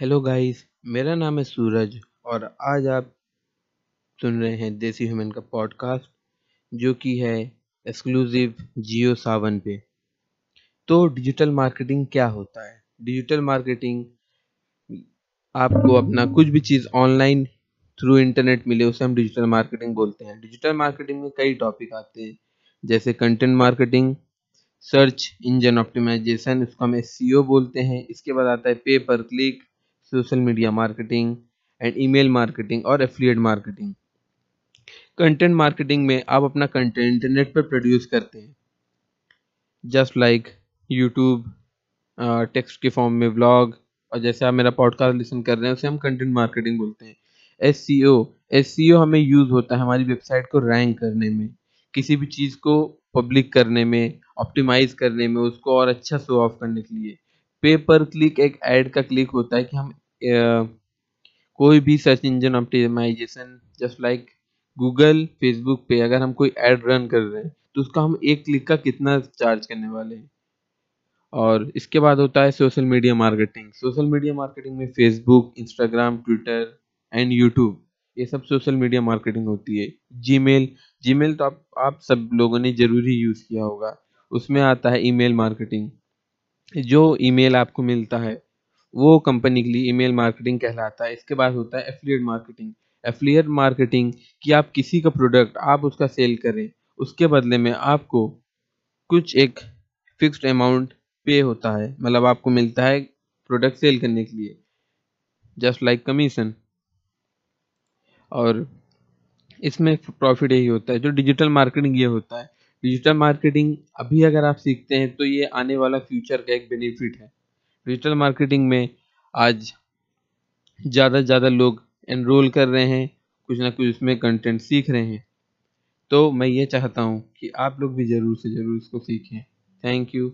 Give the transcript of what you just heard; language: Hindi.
हेलो गाइस मेरा नाम है सूरज और आज आप सुन रहे हैं देसी ह्यूमन का पॉडकास्ट जो कि है एक्सक्लूसिव जियो सावन पे। तो डिजिटल मार्केटिंग क्या होता है? डिजिटल मार्केटिंग आपको अपना कुछ भी चीज़ ऑनलाइन थ्रू इंटरनेट मिले, उसे हम डिजिटल मार्केटिंग बोलते हैं। डिजिटल मार्केटिंग में कई टॉपिक आते हैं, जैसे content marketing search engine optimisation इसको हम एस बोलते हैं। इसके बाद आता है पे पर click social media marketing and email marketing और एफिलिएट मार्केटिंग कंटेंट मार्केटिंग में आप अपना कंटेंट इंटरनेट पर प्रोड्यूस करते हैं. जस्ट लाइक यूट्यूब टेक्स्ट के फॉर्म में व्लॉग और जैसे आप मेरा पॉडकास्ट लिसन कर रहे हैं, उसे हम कंटेंट मार्केटिंग बोलते हैं. एस सी सी ओ हमें यूज़ होता है हमारी वेबसाइट को रैंक करने में. किसी भी चीज़ को पब्लिक करने में ऑप्टिमाइज करने में, उसको और अच्छा शो ऑफ़ करने के लिए. पे पर क्लिक एक ऐड का क्लिक होता है कि हम कोई भी search engine optimisation just like Google Facebook पे अगर हम कोई ऐड रन कर रहे हैं तो उसका हम एक क्लिक का कितना चार्ज करने वाले हैं? और इसके बाद होता है social media marketing social media marketing में Facebook Instagram Twitter and YouTube ये सब सोशल मीडिया मार्केटिंग होती है। जीमेल जीमेल तो आप आप सब लोगों ने ज़रूर ही यूज़ किया होगा। उसमें आता है ईमेल मार्केटिंग जो ईमेल आपको मिलता है वो कंपनी के लिए ईमेल मार्केटिंग कहलाता है। इसके बाद होता है एफिलिएट मार्केटिंग एफिलिएट मार्केटिंग कि आप किसी का प्रोडक्ट आप उसका सेल करें, उसके बदले में आपको कुछ एक फिक्स्ड अमाउंट पे होता है। मतलब आपको मिलता है प्रोडक्ट सेल करने के लिए। जस्ट लाइक कमीशन और इसमें प्रॉफिट यही होता है। जो डिजिटल मार्केटिंग ये होता है। डिजिटल मार्केटिंग अभी अगर आप सीखते हैं तो ये आने वाला फ्यूचर का एक बेनिफिट है। डिजिटल मार्केटिंग में आज ज़्यादा से ज़्यादा लोग एनरोल कर रहे हैं, कुछ ना कुछ उसमें कंटेंट सीख रहे हैं। तो मैं ये चाहता हूँ कि आप लोग भी ज़रूर से ज़रूर इसको सीखें। Thank you